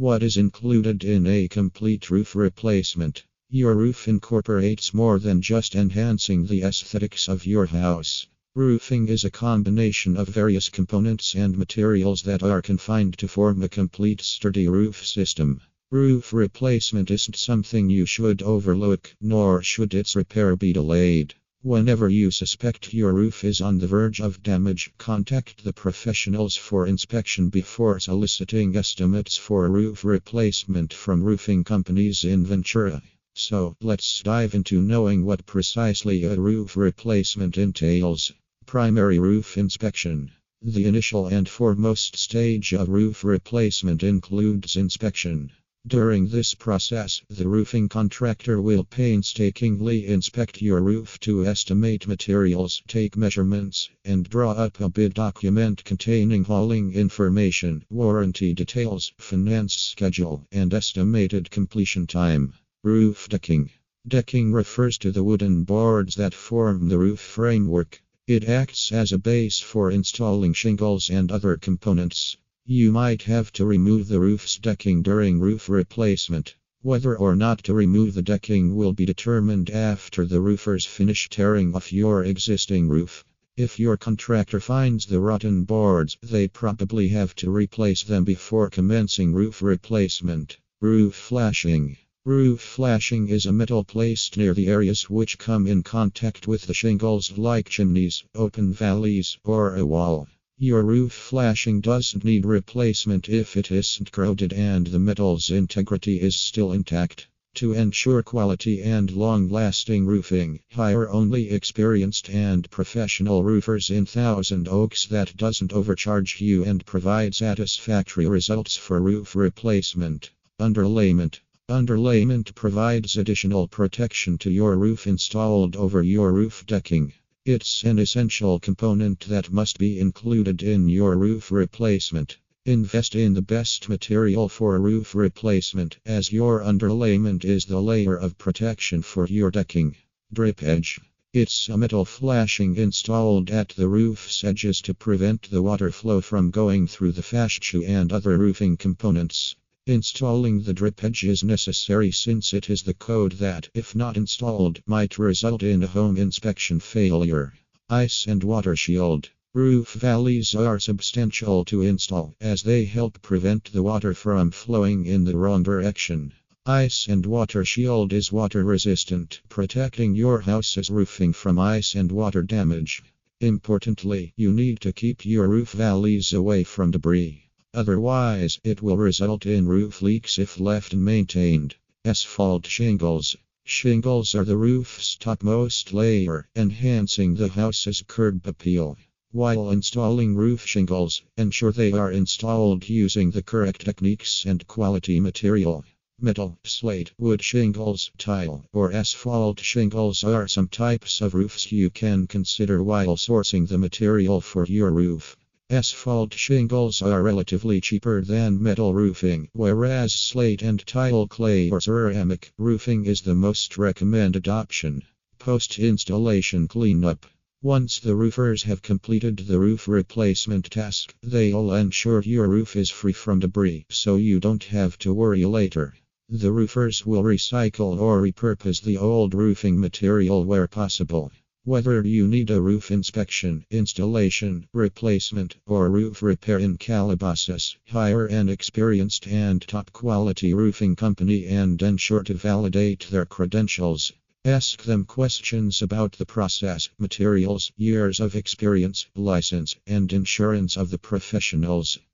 What is included in a complete roof replacement? Your roof incorporates more than just enhancing the aesthetics of your house. Roofing is a combination of various components and materials that are combined to form a complete sturdy roof system. Roof replacement isn't something you should overlook, nor should its repair be delayed. Whenever you suspect your roof is on the verge of damage, contact the professionals for inspection before soliciting estimates for roof replacement from roofing companies in Ventura. So, let's dive into knowing what precisely a roof replacement entails. Primary roof inspection. The initial and foremost stage of roof replacement includes inspection. During this process, the roofing contractor will painstakingly inspect your roof to estimate materials, take measurements, and draw up a bid document containing hauling information, warranty details, finance schedule, and estimated completion time. Roof decking. Decking refers to the wooden boards that form the roof framework. It acts as a base for installing shingles and other components. You might have to remove the roof's decking during roof replacement. Whether or not to remove the decking will be determined after the roofers finish tearing off your existing roof. If your contractor finds the rotten boards, they probably have to replace them before commencing roof replacement. Roof flashing. Roof flashing is a metal placed near the areas which come in contact with the shingles, like chimneys, open valleys, or a wall. Your roof flashing doesn't need replacement if it isn't corroded and the metal's integrity is still intact. To ensure quality and long lasting roofing, hire only experienced and professional roofers in Thousand Oaks that doesn't overcharge you and provide satisfactory results for roof replacement. Underlayment Underlayment provides additional protection to your roof installed over your roof decking. It's an essential component that must be included in your roof replacement. Invest in the best material for roof replacement, as your underlayment is the layer of protection for your decking. Drip edge. It's a metal flashing installed at the roof's edges to prevent the water flow from going through the fascia and other roofing components. Installing the drip edge is necessary since it is the code that, if not installed, might result in a home inspection failure. Ice and water shield. Roof valleys are substantial to install as they help prevent the water from flowing in the wrong direction. Ice and water shield is water resistant, protecting your house's roofing from ice and water damage. Importantly, you need to keep your roof valleys away from debris. Otherwise, it will result in roof leaks if left maintained. Asphalt shingles. Shingles are the roof's topmost layer, enhancing the house's curb appeal. While installing roof shingles, ensure they are installed using the correct techniques and quality material. Metal, slate, wood shingles, tile, or asphalt shingles are some types of roofs you can consider while sourcing the material for your roof. Asphalt shingles are relatively cheaper than metal roofing, whereas slate and tile clay or ceramic roofing is the most recommended option. Post installation cleanup. Once the roofers have completed the roof replacement task, they'll ensure your roof is free from debris so you don't have to worry later. The roofers will recycle or repurpose the old roofing material where possible. Whether you need a roof inspection, installation, replacement, or roof repair in Calabasas, hire an experienced and top quality roofing company and ensure to validate their credentials. Ask them questions about the process, materials, years of experience, license, and insurance of the professionals.